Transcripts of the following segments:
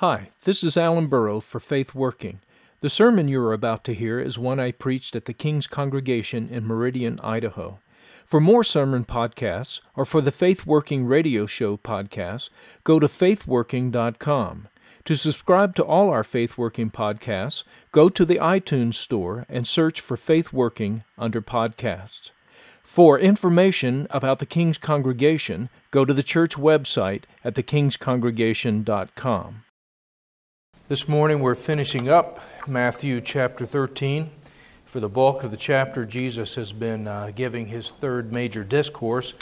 Hi, this is Alan Burrow for Faith Working. The sermon you are about to hear is one I preached at the King's Congregation in Meridian, Idaho. For more sermon podcasts or for the Faith Working radio show podcasts, go to faithworking.com. To subscribe to all our Faith Working podcasts, go to the iTunes Store and search for Faith Working under podcasts. For information about the King's Congregation, go to the church website at thekingscongregation.com. This morning we're finishing up Matthew chapter 13. For the bulk of the chapter, Jesus has been uh, giving his third major discourse,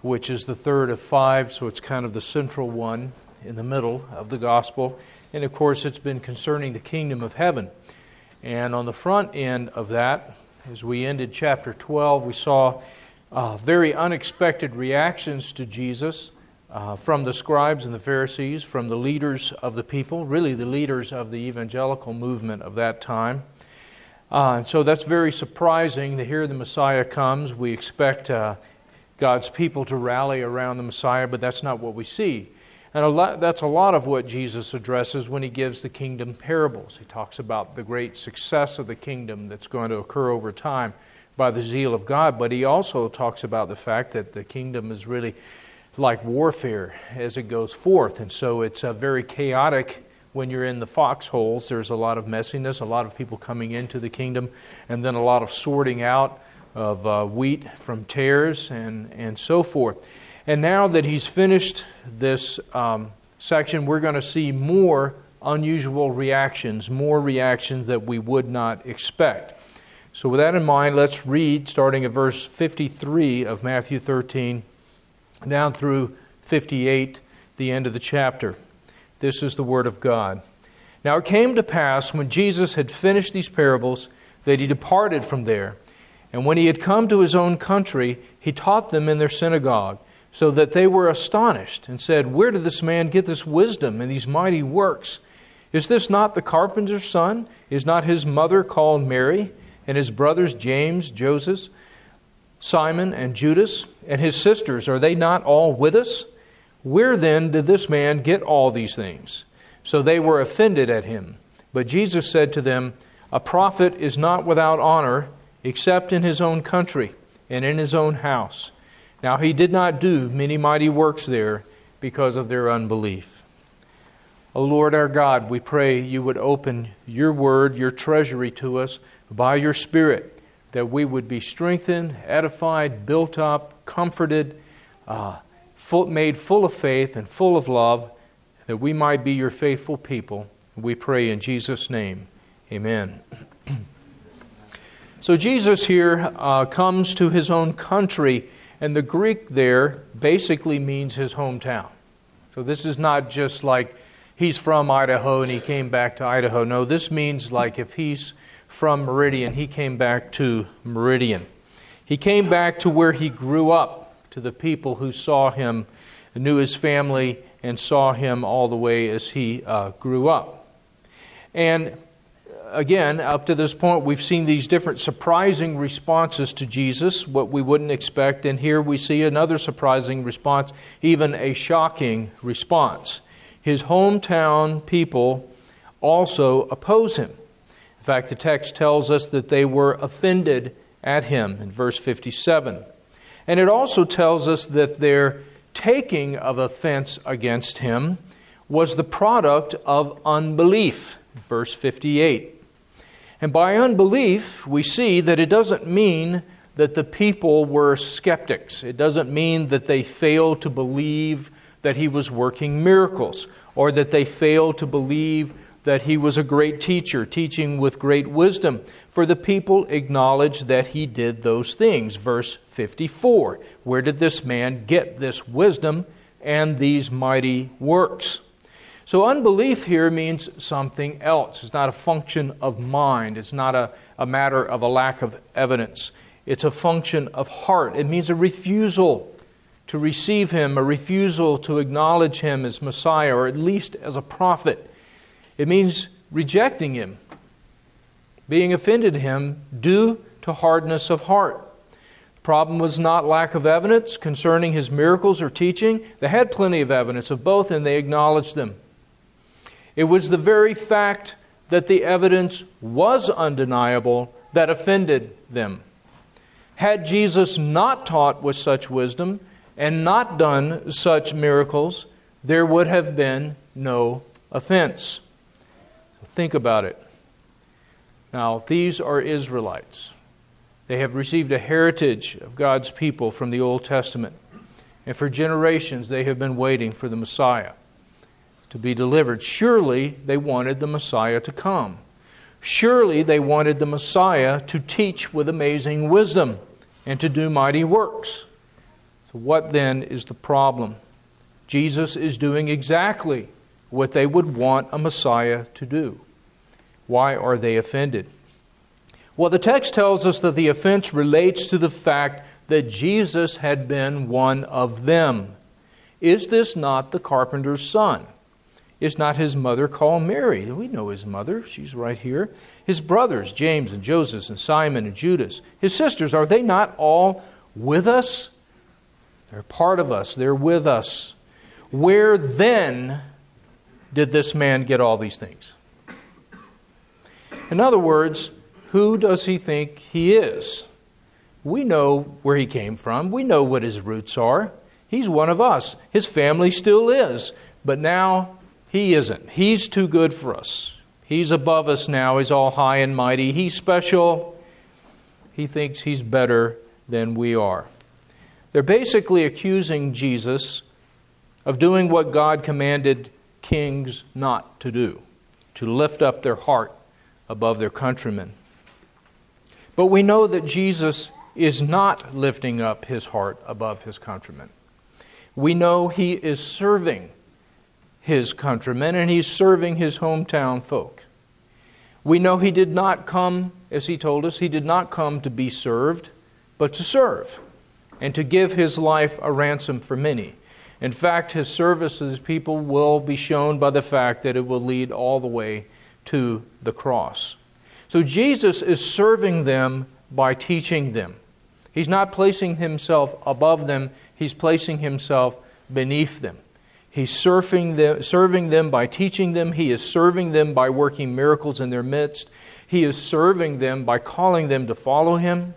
which is the third of five, so it's kind of the central one in the middle of the gospel. And of course, it's been concerning the kingdom of heaven. And on the front end of that, as we ended chapter 12, we saw uh, very unexpected reactions to Jesus uh, from the scribes and the Pharisees, from the leaders of the people, really the leaders of the evangelical movement of that time. Uh, so that's very surprising to hear the Messiah comes. We expect uh, God's people to rally around the Messiah, but that's not what we see. And a lot, that's a lot of what Jesus addresses when he gives the kingdom parables. He talks about the great success of the kingdom that's going to occur over time by the zeal of God, but he also talks about the fact that the kingdom is really like warfare as it goes forth. And so it's a very chaotic when you're in the foxholes. There's a lot of messiness, a lot of people coming into the kingdom, and then a lot of sorting out of uh, wheat from tares and, and so forth. And now that he's finished this um, section, we're going to see more unusual reactions, more reactions that we would not expect. So, with that in mind, let's read starting at verse 53 of Matthew 13 down through 58, the end of the chapter. This is the Word of God. Now it came to pass when Jesus had finished these parables that he departed from there. And when he had come to his own country, he taught them in their synagogue, so that they were astonished and said, Where did this man get this wisdom and these mighty works? Is this not the carpenter's son? Is not his mother called Mary, and his brothers James, Joseph? Simon and Judas and his sisters, are they not all with us? Where then did this man get all these things? So they were offended at him. But Jesus said to them, A prophet is not without honor except in his own country and in his own house. Now he did not do many mighty works there because of their unbelief. O Lord our God, we pray you would open your word, your treasury to us by your Spirit that we would be strengthened, edified, built up, comforted, uh, full, made full of faith and full of love, that we might be your faithful people. We pray in Jesus' name. Amen. so, Jesus here uh, comes to his own country, and the Greek there basically means his hometown. So, this is not just like he's from Idaho and he came back to Idaho. No, this means like if he's from Meridian, he came back to Meridian. He came back to where he grew up, to the people who saw him, knew his family, and saw him all the way as he uh, grew up. And again, up to this point, we've seen these different surprising responses to Jesus, what we wouldn't expect. And here we see another surprising response, even a shocking response. His hometown people also oppose him. In fact, the text tells us that they were offended at him in verse 57. And it also tells us that their taking of offense against him was the product of unbelief, verse 58. And by unbelief, we see that it doesn't mean that the people were skeptics. It doesn't mean that they failed to believe that he was working miracles or that they failed to believe that he was a great teacher, teaching with great wisdom, for the people acknowledged that he did those things. Verse 54 Where did this man get this wisdom and these mighty works? So, unbelief here means something else. It's not a function of mind, it's not a, a matter of a lack of evidence. It's a function of heart. It means a refusal to receive him, a refusal to acknowledge him as Messiah, or at least as a prophet. It means rejecting him, being offended him due to hardness of heart. The problem was not lack of evidence concerning his miracles or teaching. They had plenty of evidence of both, and they acknowledged them. It was the very fact that the evidence was undeniable that offended them. Had Jesus not taught with such wisdom and not done such miracles, there would have been no offense. Think about it. Now, these are Israelites. They have received a heritage of God's people from the Old Testament. And for generations, they have been waiting for the Messiah to be delivered. Surely they wanted the Messiah to come. Surely they wanted the Messiah to teach with amazing wisdom and to do mighty works. So, what then is the problem? Jesus is doing exactly what they would want a Messiah to do. Why are they offended? Well, the text tells us that the offense relates to the fact that Jesus had been one of them. Is this not the carpenter's son? Is not his mother called Mary? We know his mother. She's right here. His brothers, James and Joseph and Simon and Judas. His sisters, are they not all with us? They're part of us. They're with us. Where then did this man get all these things? In other words, who does he think he is? We know where he came from. We know what his roots are. He's one of us. His family still is. But now he isn't. He's too good for us. He's above us now. He's all high and mighty. He's special. He thinks he's better than we are. They're basically accusing Jesus of doing what God commanded kings not to do to lift up their heart above their countrymen. But we know that Jesus is not lifting up his heart above his countrymen. We know he is serving his countrymen and he's serving his hometown folk. We know he did not come, as he told us, he did not come to be served, but to serve and to give his life a ransom for many. In fact, his service to his people will be shown by the fact that it will lead all the way to the cross. So Jesus is serving them by teaching them. He's not placing himself above them, he's placing himself beneath them. He's serving them, serving them by teaching them. He is serving them by working miracles in their midst. He is serving them by calling them to follow him.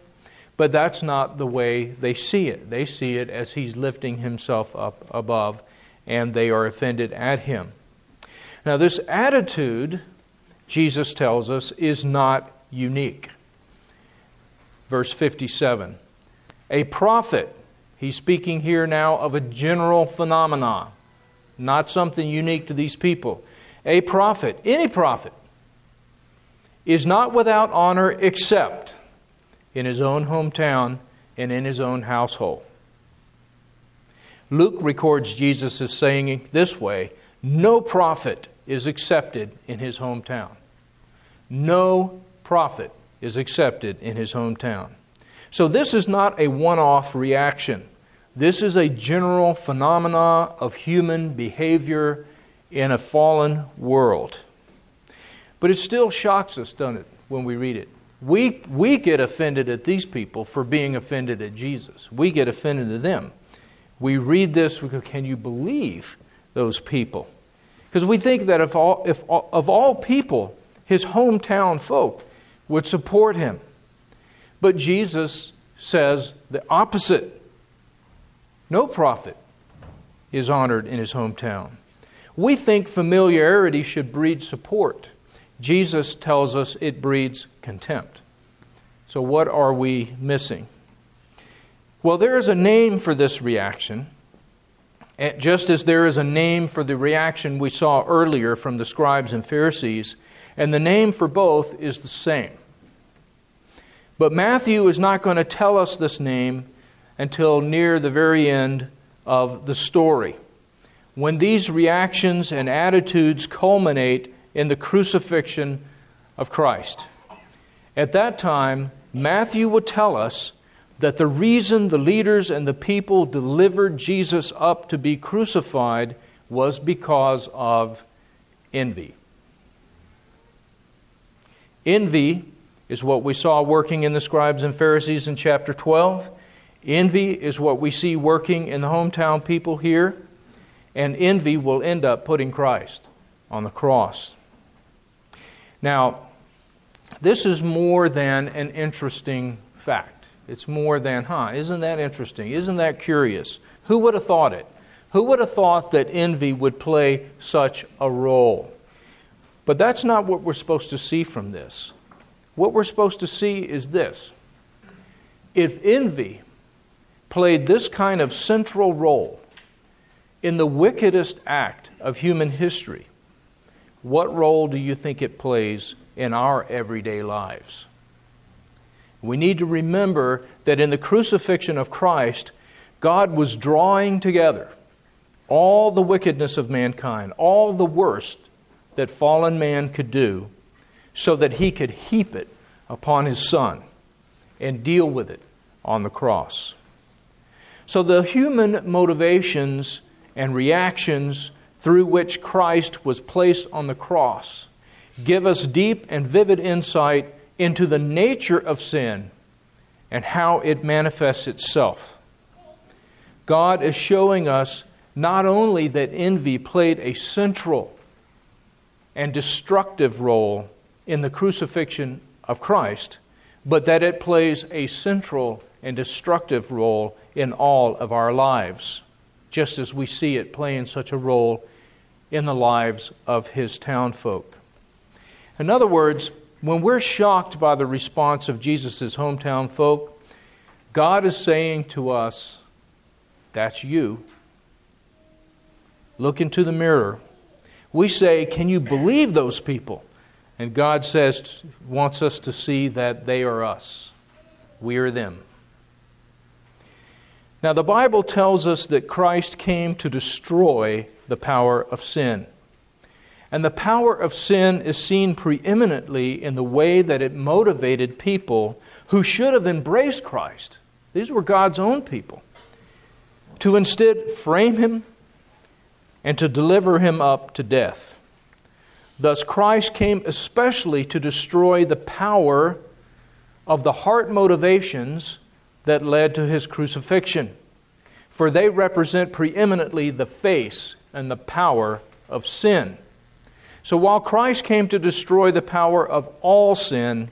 But that's not the way they see it. They see it as he's lifting himself up above, and they are offended at him. Now, this attitude, Jesus tells us, is not unique. Verse 57 A prophet, he's speaking here now of a general phenomenon not something unique to these people. A prophet, any prophet, is not without honor except in his own hometown and in his own household. Luke records Jesus as saying this way No prophet is accepted in his hometown. No prophet is accepted in his hometown. So this is not a one off reaction. This is a general phenomena of human behavior in a fallen world. But it still shocks us, doesn't it, when we read it? We, we get offended at these people for being offended at Jesus. We get offended at them. We read this, we go, Can you believe those people? Because we think that if, all, if of all people, his hometown folk would support him. But Jesus says the opposite. No prophet is honored in his hometown. We think familiarity should breed support. Jesus tells us it breeds contempt. So, what are we missing? Well, there is a name for this reaction, just as there is a name for the reaction we saw earlier from the scribes and Pharisees, and the name for both is the same. But Matthew is not going to tell us this name until near the very end of the story. When these reactions and attitudes culminate in the crucifixion of Christ. At that time, Matthew would tell us that the reason the leaders and the people delivered Jesus up to be crucified was because of envy. Envy is what we saw working in the scribes and Pharisees in chapter 12. Envy is what we see working in the hometown people here, and envy will end up putting Christ on the cross. Now, this is more than an interesting fact. It's more than, huh, isn't that interesting? Isn't that curious? Who would have thought it? Who would have thought that envy would play such a role? But that's not what we're supposed to see from this. What we're supposed to see is this if envy played this kind of central role in the wickedest act of human history, what role do you think it plays in our everyday lives? We need to remember that in the crucifixion of Christ, God was drawing together all the wickedness of mankind, all the worst that fallen man could do, so that he could heap it upon his Son and deal with it on the cross. So the human motivations and reactions through which Christ was placed on the cross give us deep and vivid insight into the nature of sin and how it manifests itself. God is showing us not only that envy played a central and destructive role in the crucifixion of Christ, but that it plays a central and destructive role in all of our lives, just as we see it playing such a role in the lives of his townfolk. In other words, when we're shocked by the response of Jesus' hometown folk, God is saying to us, That's you. Look into the mirror. We say, Can you believe those people? And God says, wants us to see that they are us. We are them. Now, the Bible tells us that Christ came to destroy the power of sin. And the power of sin is seen preeminently in the way that it motivated people who should have embraced Christ. These were God's own people. To instead frame him and to deliver him up to death. Thus, Christ came especially to destroy the power of the heart motivations that led to his crucifixion, for they represent preeminently the face and the power of sin. So, while Christ came to destroy the power of all sin,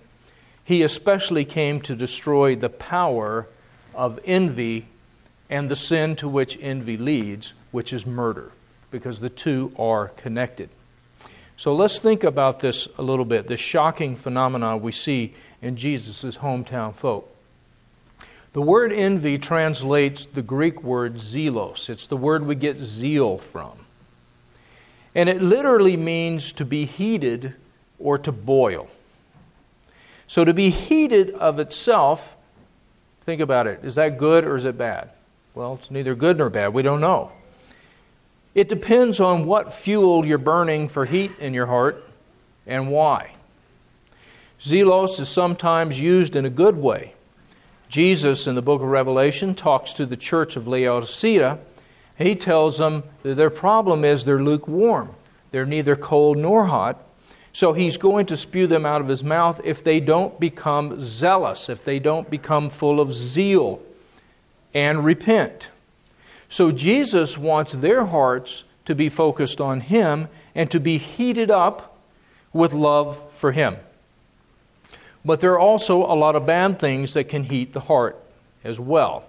he especially came to destroy the power of envy and the sin to which envy leads, which is murder because the two are connected. So let's think about this a little bit this shocking phenomenon we see in Jesus' hometown folk. The word envy translates the Greek word zelos. It's the word we get zeal from. And it literally means to be heated or to boil. So to be heated of itself, think about it. Is that good or is it bad? Well, it's neither good nor bad. We don't know. It depends on what fuel you're burning for heat in your heart and why. Zelos is sometimes used in a good way. Jesus, in the book of Revelation, talks to the church of Laodicea. He tells them that their problem is they're lukewarm. They're neither cold nor hot. So he's going to spew them out of his mouth if they don't become zealous, if they don't become full of zeal and repent. So Jesus wants their hearts to be focused on Him and to be heated up with love for Him. But there are also a lot of bad things that can heat the heart as well.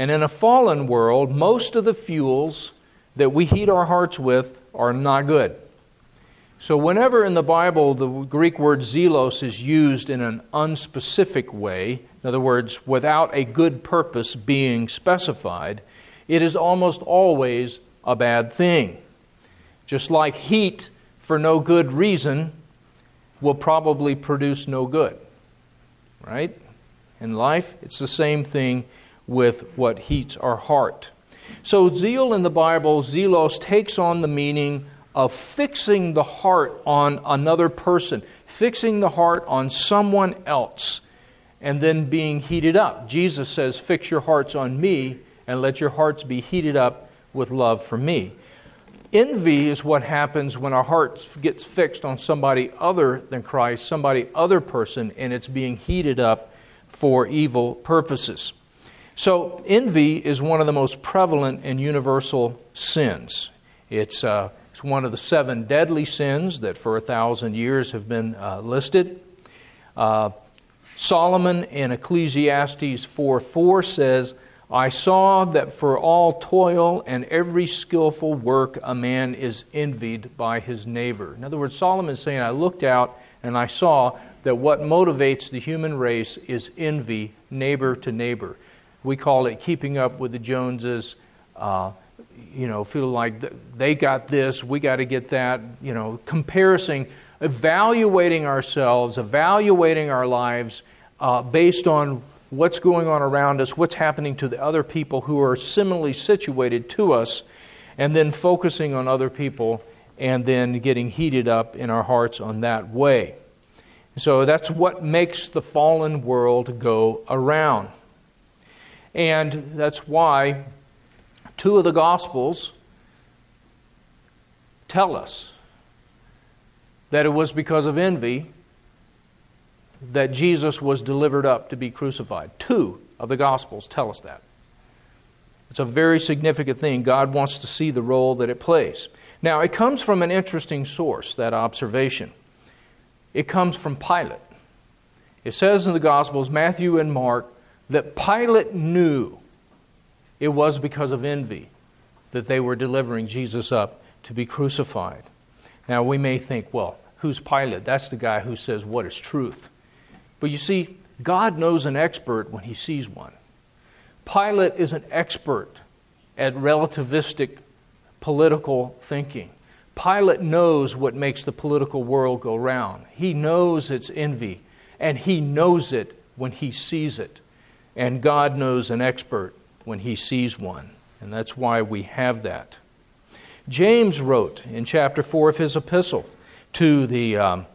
And in a fallen world, most of the fuels that we heat our hearts with are not good. So, whenever in the Bible the Greek word zelos is used in an unspecific way, in other words, without a good purpose being specified, it is almost always a bad thing. Just like heat for no good reason will probably produce no good. Right? In life, it's the same thing with what heats our heart. So, zeal in the Bible, zelos, takes on the meaning of fixing the heart on another person, fixing the heart on someone else, and then being heated up. Jesus says, Fix your hearts on me, and let your hearts be heated up with love for me. Envy is what happens when our heart gets fixed on somebody other than Christ, somebody other person, and it's being heated up for evil purposes. So, envy is one of the most prevalent and universal sins. It's, uh, it's one of the seven deadly sins that for a thousand years have been uh, listed. Uh, Solomon in Ecclesiastes 4 4 says, I saw that for all toil and every skillful work a man is envied by his neighbor. In other words, Solomon is saying, I looked out and I saw that what motivates the human race is envy, neighbor to neighbor. We call it keeping up with the Joneses. Uh, you know, feel like they got this, we got to get that. You know, comparison, evaluating ourselves, evaluating our lives uh, based on what's going on around us, what's happening to the other people who are similarly situated to us, and then focusing on other people and then getting heated up in our hearts on that way. So that's what makes the fallen world go around. And that's why two of the Gospels tell us that it was because of envy that Jesus was delivered up to be crucified. Two of the Gospels tell us that. It's a very significant thing. God wants to see the role that it plays. Now, it comes from an interesting source, that observation. It comes from Pilate. It says in the Gospels, Matthew and Mark, that Pilate knew it was because of envy that they were delivering Jesus up to be crucified. Now, we may think, well, who's Pilate? That's the guy who says what is truth. But you see, God knows an expert when he sees one. Pilate is an expert at relativistic political thinking. Pilate knows what makes the political world go round. He knows it's envy, and he knows it when he sees it. And God knows an expert when he sees one. And that's why we have that. James wrote in chapter 4 of his epistle to the um,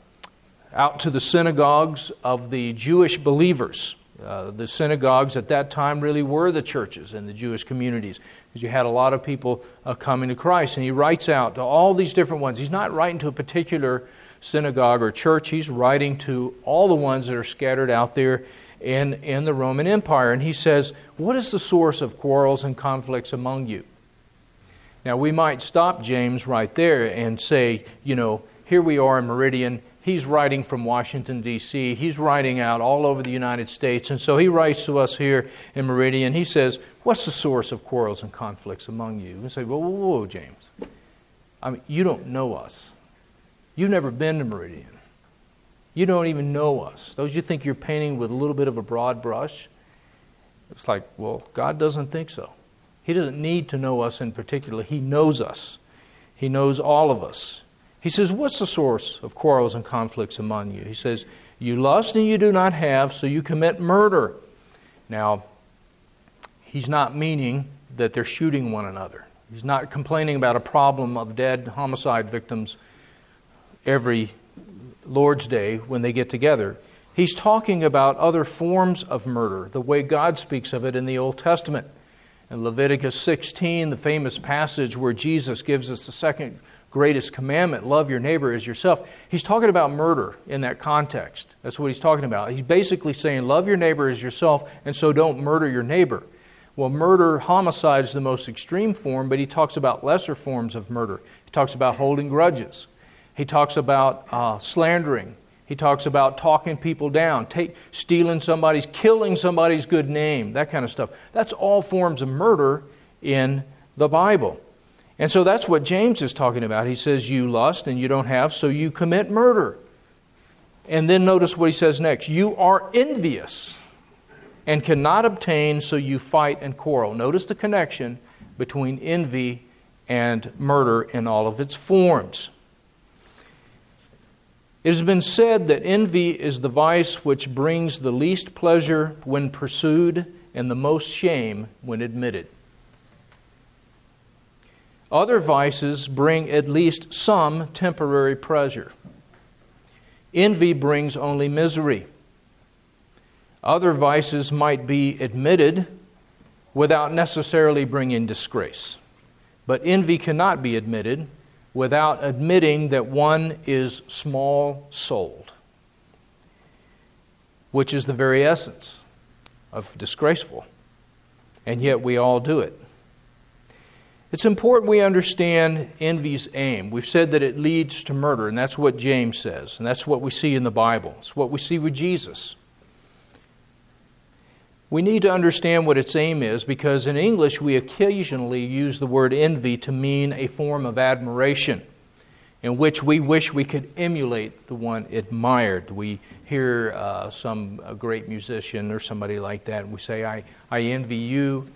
out to the synagogues of the Jewish believers. Uh, the synagogues at that time really were the churches in the Jewish communities because you had a lot of people uh, coming to Christ. And he writes out to all these different ones. He's not writing to a particular synagogue or church, he's writing to all the ones that are scattered out there in, in the Roman Empire. And he says, What is the source of quarrels and conflicts among you? Now, we might stop James right there and say, you know, here we are in Meridian he's writing from Washington, D.C., he's writing out all over the United States. And so he writes to us here in Meridian. He says, What's the source of quarrels and conflicts among you? We say, Whoa, whoa, whoa, James. I mean, you don't know us. You've never been to Meridian. You don't even know us. Those you think you're painting with a little bit of a broad brush. It's like, well, God doesn't think so. He doesn't need to know us in particular. He knows us. He knows all of us. He says, What's the source of quarrels and conflicts among you? He says, You lust and you do not have, so you commit murder. Now, he's not meaning that they're shooting one another. He's not complaining about a problem of dead homicide victims every Lord's Day when they get together. He's talking about other forms of murder, the way God speaks of it in the Old Testament. In Leviticus 16, the famous passage where Jesus gives us the second greatest commandment love your neighbor as yourself. He's talking about murder in that context. That's what he's talking about. He's basically saying, love your neighbor as yourself, and so don't murder your neighbor. Well, murder, homicide is the most extreme form, but he talks about lesser forms of murder. He talks about holding grudges. He talks about uh, slandering. He talks about talking people down, take, stealing somebody's, killing somebody's good name, that kind of stuff. That's all forms of murder in the Bible. And so that's what James is talking about. He says, You lust and you don't have, so you commit murder. And then notice what he says next You are envious and cannot obtain, so you fight and quarrel. Notice the connection between envy and murder in all of its forms. It has been said that envy is the vice which brings the least pleasure when pursued and the most shame when admitted. Other vices bring at least some temporary pleasure. Envy brings only misery. Other vices might be admitted without necessarily bringing disgrace. But envy cannot be admitted without admitting that one is small souled, which is the very essence of disgraceful. And yet we all do it. It's important we understand envy's aim. We've said that it leads to murder, and that's what James says, and that's what we see in the Bible. It's what we see with Jesus. We need to understand what its aim is because in English we occasionally use the word envy to mean a form of admiration in which we wish we could emulate the one admired. We hear uh, some great musician or somebody like that, and we say, I, I envy you,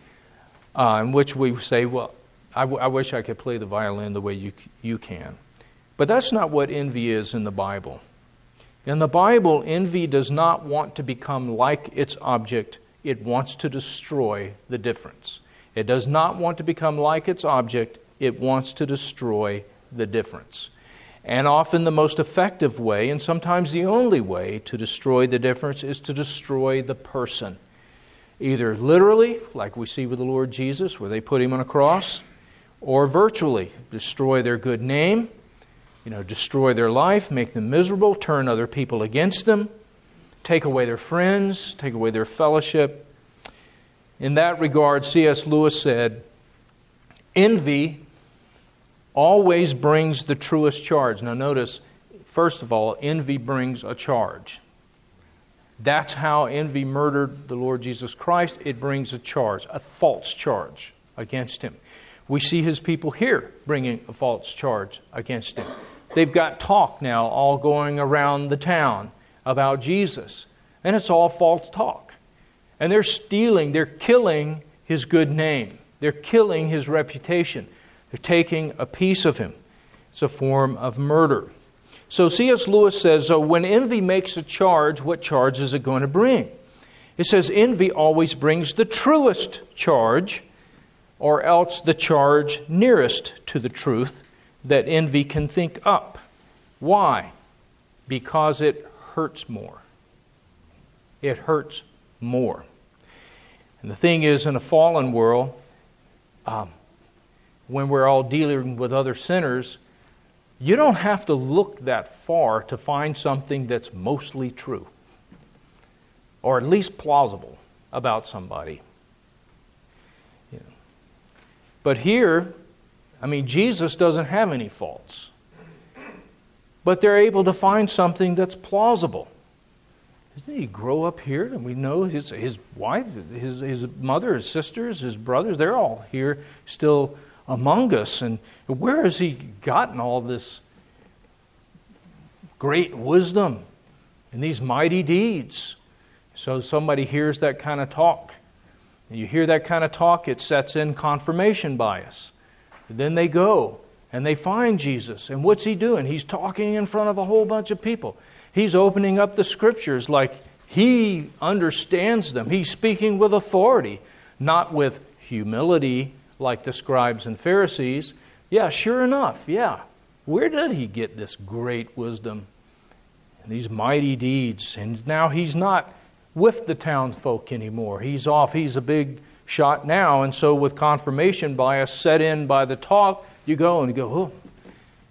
uh, in which we say, Well, I, w- I wish I could play the violin the way you, you can. But that's not what envy is in the Bible. In the Bible, envy does not want to become like its object, it wants to destroy the difference. It does not want to become like its object, it wants to destroy the difference. And often the most effective way, and sometimes the only way, to destroy the difference is to destroy the person. Either literally, like we see with the Lord Jesus, where they put him on a cross, or virtually, destroy their good name, you know, destroy their life, make them miserable, turn other people against them, take away their friends, take away their fellowship. In that regard, C.S. Lewis said, Envy always brings the truest charge. Now, notice, first of all, envy brings a charge. That's how envy murdered the Lord Jesus Christ. It brings a charge, a false charge against him. We see his people here bringing a false charge against him. They've got talk now all going around the town about Jesus, and it's all false talk. And they're stealing, they're killing his good name, they're killing his reputation, they're taking a piece of him. It's a form of murder. So C.S. Lewis says so when envy makes a charge, what charge is it going to bring? It says envy always brings the truest charge or else the charge nearest to the truth that envy can think up. Why? Because it hurts more. It hurts more. And the thing is, in a fallen world, um, when we're all dealing with other sinners, you don't have to look that far to find something that's mostly true, or at least plausible about somebody. But here, I mean, Jesus doesn't have any faults. But they're able to find something that's plausible. Didn't he grow up here? And we know his, his wife, his, his mother, his sisters, his brothers, they're all here still among us. And where has he gotten all this great wisdom and these mighty deeds? So somebody hears that kind of talk and you hear that kind of talk, it sets in confirmation bias. then they go and they find Jesus. And what's he doing? He's talking in front of a whole bunch of people. He's opening up the scriptures like he understands them. He's speaking with authority, not with humility like the scribes and Pharisees. Yeah, sure enough, yeah. Where did he get this great wisdom and these mighty deeds? And now he's not with the townsfolk anymore. He's off. He's a big shot now. And so, with confirmation bias set in by the talk, you go and you go, oh,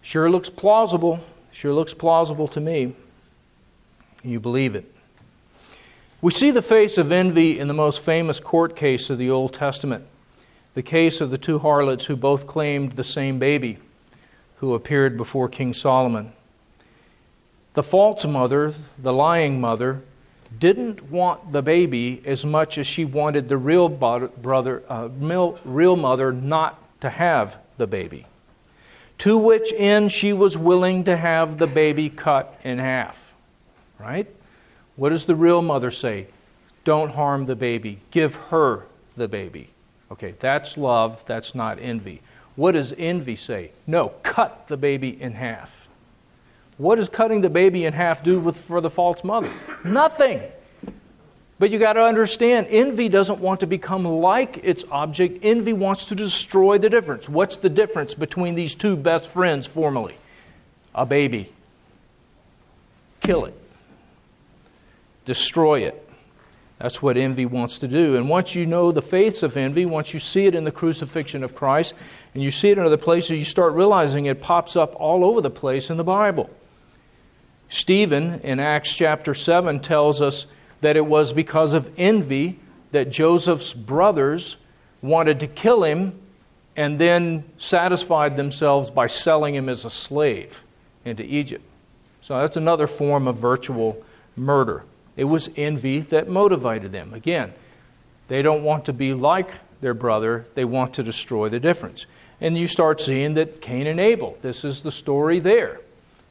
sure looks plausible. Sure looks plausible to me. You believe it. We see the face of envy in the most famous court case of the Old Testament the case of the two harlots who both claimed the same baby who appeared before King Solomon. The false mother, the lying mother, didn't want the baby as much as she wanted the real brother, uh, real mother not to have the baby. To which end she was willing to have the baby cut in half. Right? What does the real mother say? Don't harm the baby. Give her the baby. Okay, that's love. That's not envy. What does envy say? No, cut the baby in half. What does cutting the baby in half do with, for the false mother? Nothing. But you got to understand, envy doesn't want to become like its object. Envy wants to destroy the difference. What's the difference between these two best friends formerly? A baby. Kill it. Destroy it. That's what envy wants to do. And once you know the faiths of envy, once you see it in the crucifixion of Christ, and you see it in other places, you start realizing it pops up all over the place in the Bible. Stephen in Acts chapter 7 tells us that it was because of envy that Joseph's brothers wanted to kill him and then satisfied themselves by selling him as a slave into Egypt. So that's another form of virtual murder. It was envy that motivated them. Again, they don't want to be like their brother, they want to destroy the difference. And you start seeing that Cain and Abel, this is the story there.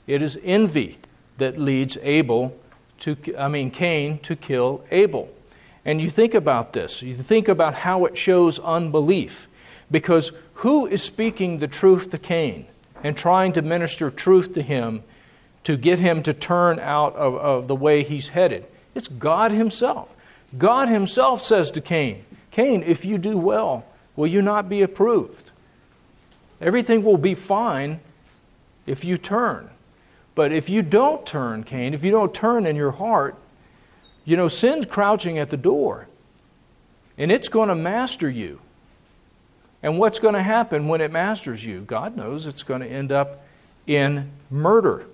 It is envy that leads Abel to, I mean, Cain to kill Abel. And you think about this, you think about how it shows unbelief. Because who is speaking the truth to Cain and trying to minister truth to him to get him to turn out of, of the way he's headed? It's God Himself. God Himself says to Cain, Cain, if you do well, will you not be approved? Everything will be fine if you turn. But if you don't turn, Cain, if you don't turn in your heart, you know, sin's crouching at the door, and it's going to master you. And what's going to happen when it masters you? God knows it's going to end up in murder.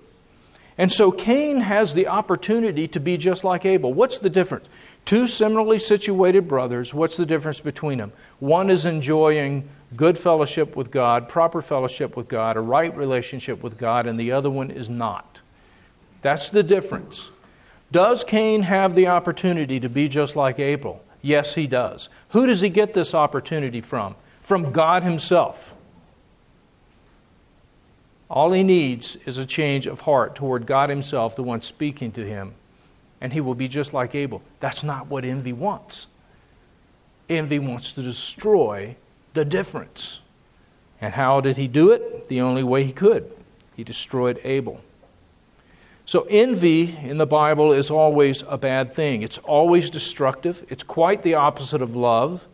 And so Cain has the opportunity to be just like Abel. What's the difference? Two similarly situated brothers, what's the difference between them? One is enjoying good fellowship with God, proper fellowship with God, a right relationship with God, and the other one is not. That's the difference. Does Cain have the opportunity to be just like Abel? Yes, he does. Who does he get this opportunity from? From God Himself. All he needs is a change of heart toward God Himself, the one speaking to him, and he will be just like Abel. That's not what envy wants. Envy wants to destroy the difference. And how did he do it? The only way he could. He destroyed Abel. So, envy in the Bible is always a bad thing. It's always destructive. It's quite the opposite of love.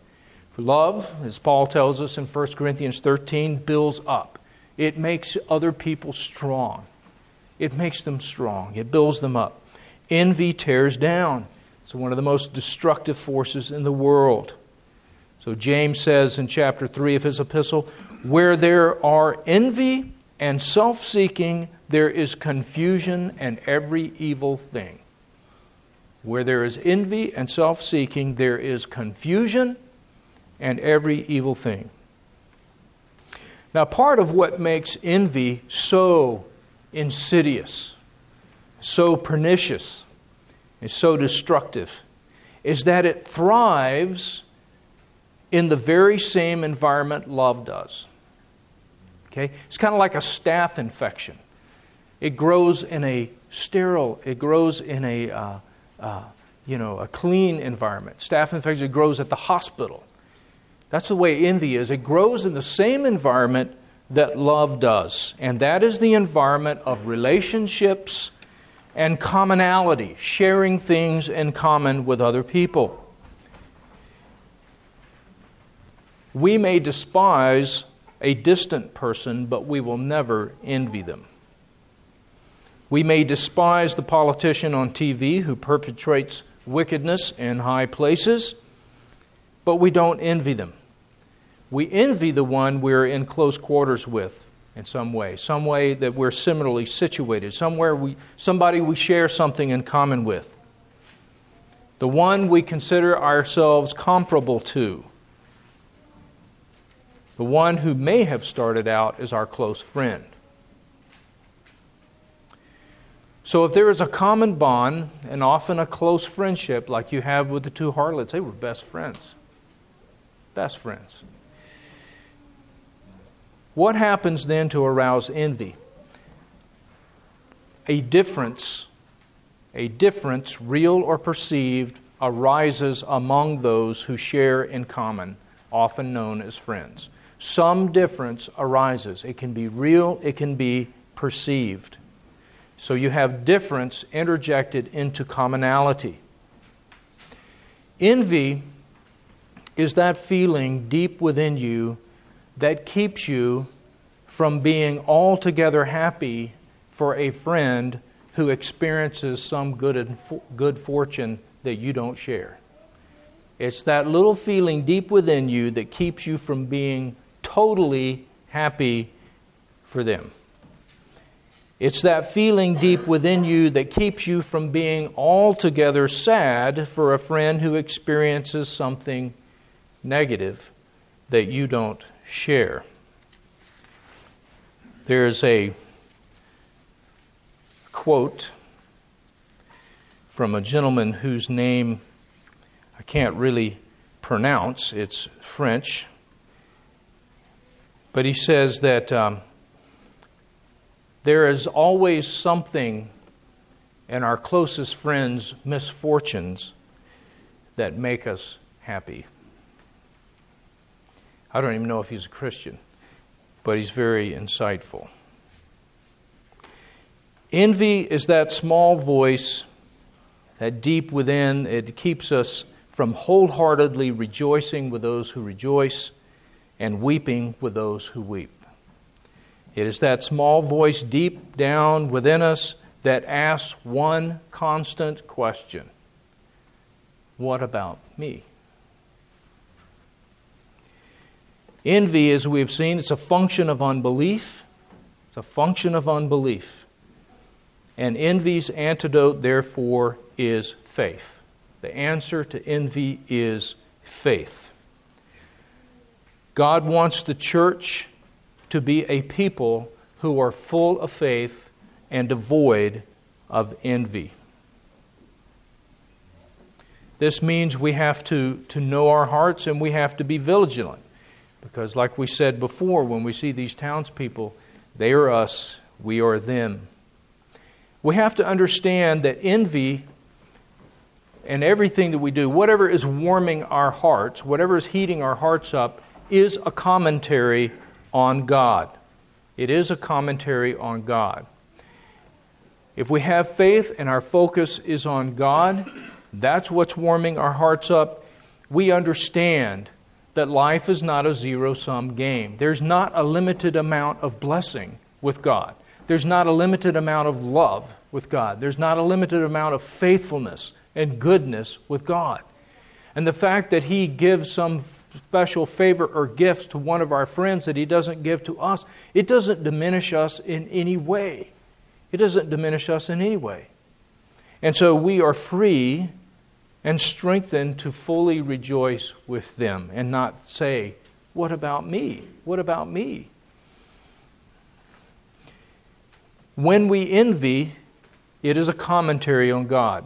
Love, as Paul tells us in 1 Corinthians 13, builds up, it makes other people strong. It makes them strong, it builds them up. Envy tears down. It's one of the most destructive forces in the world. So, James says in chapter 3 of his epistle, where there are envy and self seeking, there is confusion and every evil thing. Where there is envy and self seeking, there is confusion and every evil thing. Now, part of what makes envy so insidious, so pernicious, and so destructive is that it thrives in the very same environment love does. Okay? It's kind of like a staph infection. It grows in a sterile, it grows in a, uh, uh, you know, a clean environment. Staph infection grows at the hospital. That's the way envy is. It grows in the same environment that love does, and that is the environment of relationships and commonality, sharing things in common with other people. We may despise a distant person, but we will never envy them. We may despise the politician on TV who perpetrates wickedness in high places, but we don't envy them. We envy the one we're in close quarters with in some way, some way that we're similarly situated, somewhere we, somebody we share something in common with, the one we consider ourselves comparable to, the one who may have started out as our close friend. So, if there is a common bond and often a close friendship like you have with the two harlots, they were best friends. Best friends. What happens then to arouse envy? A difference, a difference, real or perceived, arises among those who share in common, often known as friends. Some difference arises. It can be real, it can be perceived. So you have difference interjected into commonality. Envy is that feeling deep within you that keeps you from being altogether happy for a friend who experiences some good, and good fortune that you don't share. It's that little feeling deep within you that keeps you from being totally happy for them. It's that feeling deep within you that keeps you from being altogether sad for a friend who experiences something negative that you don't share. There's a quote from a gentleman whose name I can't really pronounce, it's French. But he says that um, there is always something in our closest friends' misfortunes that make us happy. I don't even know if he's a Christian, but he's very insightful. Envy is that small voice that deep within it keeps us from wholeheartedly rejoicing with those who rejoice and weeping with those who weep. It is that small voice deep down within us that asks one constant question What about me? Envy, as we've seen, it's a function of unbelief. It's a function of unbelief. And envy's antidote, therefore, is faith. The answer to envy is faith. God wants the church to be a people who are full of faith and devoid of envy. This means we have to, to know our hearts and we have to be vigilant. Because, like we said before, when we see these townspeople, they are us, we are them. We have to understand that envy and everything that we do, whatever is warming our hearts, whatever is heating our hearts up, is a commentary on God. It is a commentary on God. If we have faith and our focus is on God, that's what's warming our hearts up. We understand that life is not a zero sum game. There's not a limited amount of blessing with God. There's not a limited amount of love with God. There's not a limited amount of faithfulness and goodness with God. And the fact that He gives some special favor or gifts to one of our friends that He doesn't give to us, it doesn't diminish us in any way. It doesn't diminish us in any way. And so we are free and strengthened to fully rejoice with them and not say, What about me? What about me? When we envy, it is a commentary on God.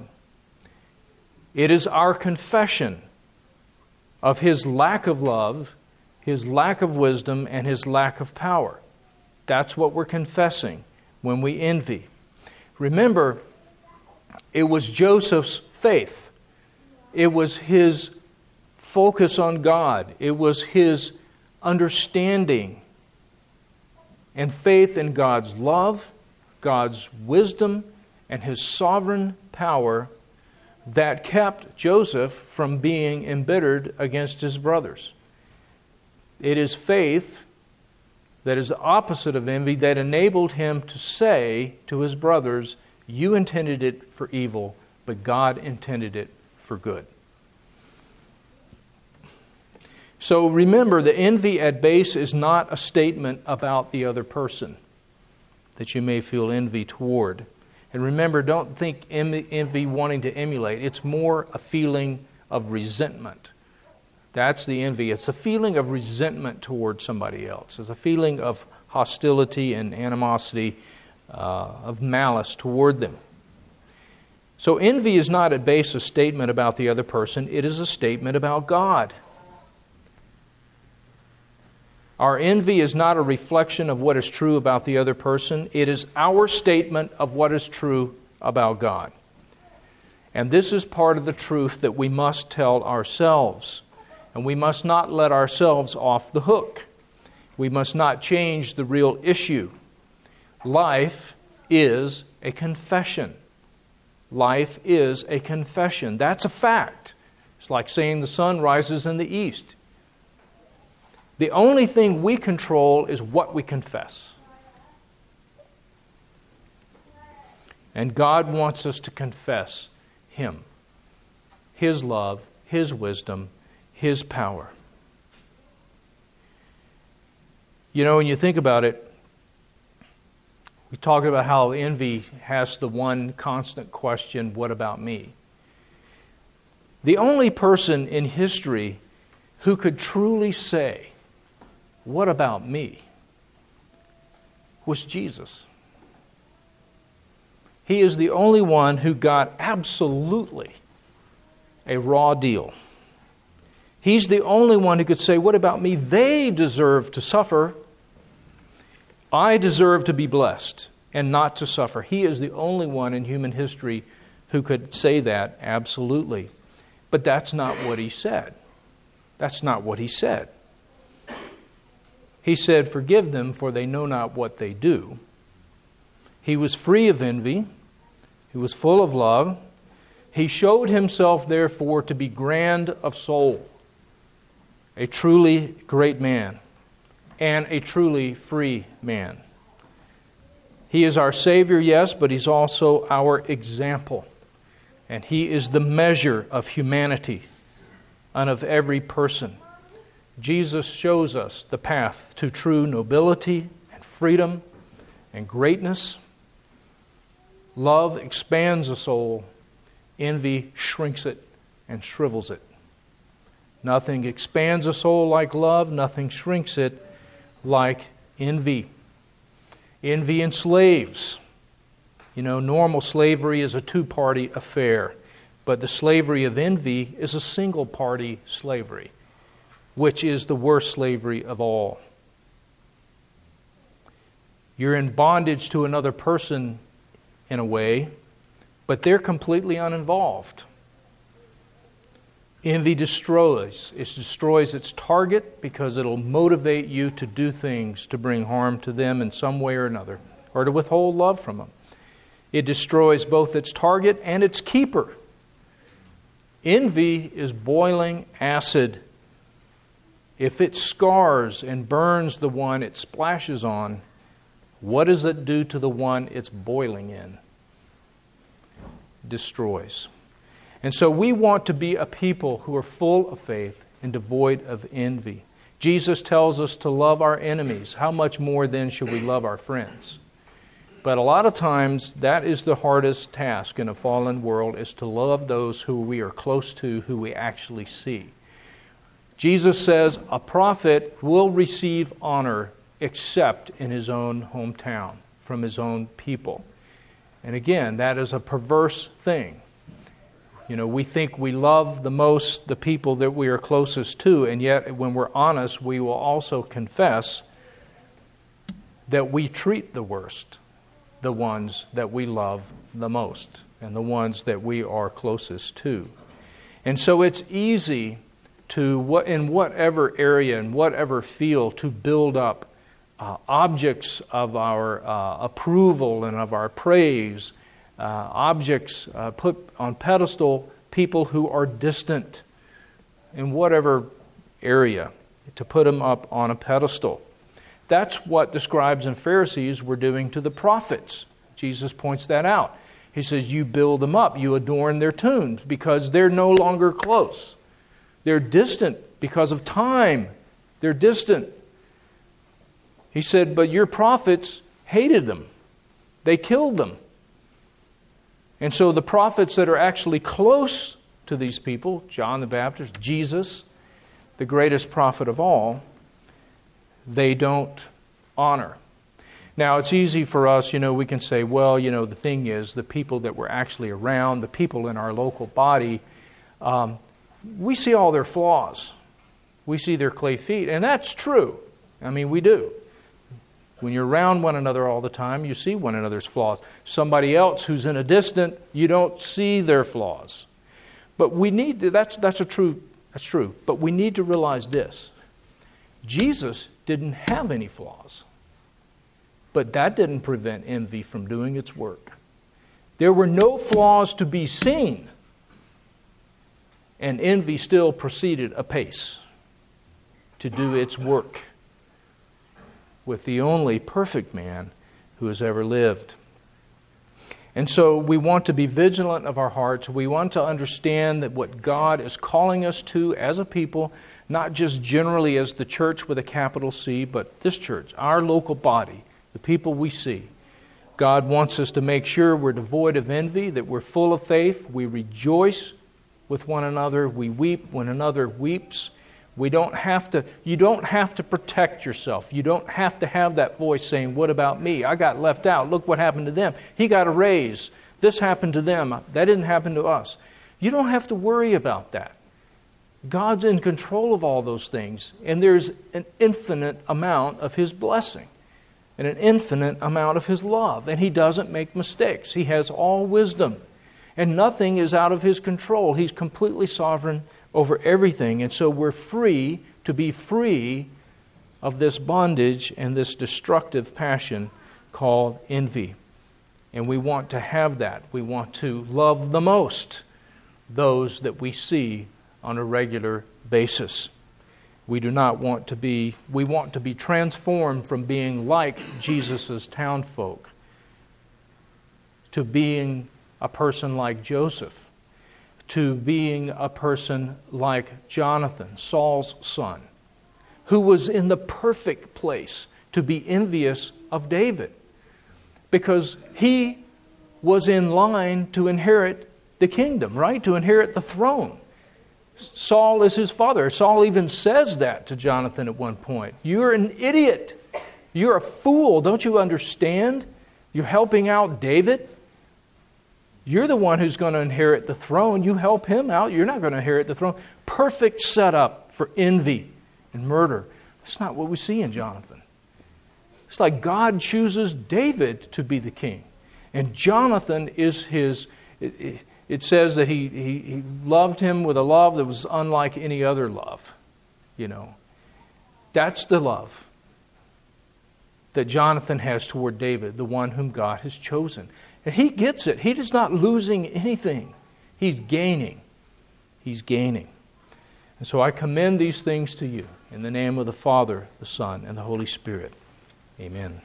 It is our confession of His lack of love, His lack of wisdom, and His lack of power. That's what we're confessing when we envy. Remember, it was Joseph's faith it was his focus on God, it was his understanding and faith in God's love, God's wisdom, and his sovereign power that kept Joseph from being embittered against his brothers. It is faith that is the opposite of envy that enabled him to say to his brothers, You intended it for evil, but God intended it for good. So remember, the envy at base is not a statement about the other person that you may feel envy toward. And remember, don't think envy wanting to emulate, it's more a feeling of resentment. That's the envy. It's a feeling of resentment toward somebody else. It's a feeling of hostility and animosity, uh, of malice toward them. So, envy is not at base a statement about the other person, it is a statement about God. Our envy is not a reflection of what is true about the other person, it is our statement of what is true about God. And this is part of the truth that we must tell ourselves. And we must not let ourselves off the hook. We must not change the real issue. Life is a confession. Life is a confession. That's a fact. It's like saying the sun rises in the east. The only thing we control is what we confess. And God wants us to confess Him, His love, His wisdom, His power. You know, when you think about it, we talked about how envy has the one constant question what about me? The only person in history who could truly say What about me? was Jesus. He is the only one who got absolutely a raw deal. He's the only one who could say, What about me? They deserve to suffer. I deserve to be blessed and not to suffer. He is the only one in human history who could say that absolutely. But that's not what he said. That's not what he said. He said, Forgive them, for they know not what they do. He was free of envy. He was full of love. He showed himself, therefore, to be grand of soul, a truly great man, and a truly free man. He is our Savior, yes, but He's also our example. And He is the measure of humanity and of every person. Jesus shows us the path to true nobility and freedom and greatness. Love expands a soul, envy shrinks it and shrivels it. Nothing expands a soul like love, nothing shrinks it like envy. Envy enslaves. You know, normal slavery is a two party affair, but the slavery of envy is a single party slavery, which is the worst slavery of all. You're in bondage to another person in a way, but they're completely uninvolved. Envy destroys. It destroys its target because it'll motivate you to do things to bring harm to them in some way or another, or to withhold love from them. It destroys both its target and its keeper. Envy is boiling acid. If it scars and burns the one it splashes on, what does it do to the one it's boiling in? Destroys. And so we want to be a people who are full of faith and devoid of envy. Jesus tells us to love our enemies. How much more then should we love our friends? But a lot of times that is the hardest task in a fallen world is to love those who we are close to, who we actually see. Jesus says a prophet will receive honor except in his own hometown, from his own people. And again, that is a perverse thing. You know, we think we love the most the people that we are closest to, and yet when we're honest, we will also confess that we treat the worst the ones that we love the most and the ones that we are closest to. And so it's easy to, what, in whatever area, in whatever field, to build up uh, objects of our uh, approval and of our praise uh, objects, uh, put on pedestal people who are distant in whatever area, to put them up on a pedestal. That's what the scribes and Pharisees were doing to the prophets. Jesus points that out. He says, You build them up, you adorn their tombs because they're no longer close. They're distant because of time. They're distant. He said, But your prophets hated them, they killed them. And so the prophets that are actually close to these people, John the Baptist, Jesus, the greatest prophet of all, they don't honor. Now, it's easy for us, you know, we can say, well, you know, the thing is, the people that were actually around, the people in our local body, um, we see all their flaws. We see their clay feet, and that's true. I mean, we do. When you're around one another all the time, you see one another's flaws. Somebody else who's in a distant, you don't see their flaws. But we need to, that's, that's a true, that's true. But we need to realize this. Jesus didn't have any flaws. But that didn't prevent envy from doing its work. There were no flaws to be seen, and envy still proceeded apace to do its work with the only perfect man who has ever lived. And so we want to be vigilant of our hearts. We want to understand that what God is calling us to as a people, not just generally as the church with a capital C, but this church, our local body, the people we see. God wants us to make sure we're devoid of envy, that we're full of faith, we rejoice with one another, we weep when another weeps, We don't have to, you don't have to protect yourself. You don't have to have that voice saying, What about me? I got left out. Look what happened to them. He got a raise. This happened to them. That didn't happen to us. You don't have to worry about that. God's in control of all those things, and there's an infinite amount of His blessing and an infinite amount of His love, and He doesn't make mistakes. He has all wisdom, and nothing is out of His control. He's completely sovereign over everything, and so we're free to be free of this bondage and this destructive passion called envy. And we want to have that. We want to love the most those that we see on a regular basis. We do not want to be, we want to be transformed from being like Jesus' townfolk to being a person like Joseph, to being a person like Jonathan, Saul's son, who was in the perfect place to be envious of David because he was in line to inherit the kingdom, right? To inherit the throne. Saul is his father. Saul even says that to Jonathan at one point. You're an idiot. You're a fool. Don't you understand? You're helping out David. You're the one who's going to inherit the throne. You help him out. You're not going to inherit the throne. Perfect setup for envy and murder. That's not what we see in Jonathan. It's like God chooses David to be the king, and Jonathan is his it says that he, he, he loved him with a love that was unlike any other love. You know, that's the love that Jonathan has toward David, the one whom God has chosen. And he gets it. He is not losing anything, he's gaining. He's gaining. And so I commend these things to you in the name of the Father, the Son, and the Holy Spirit. Amen.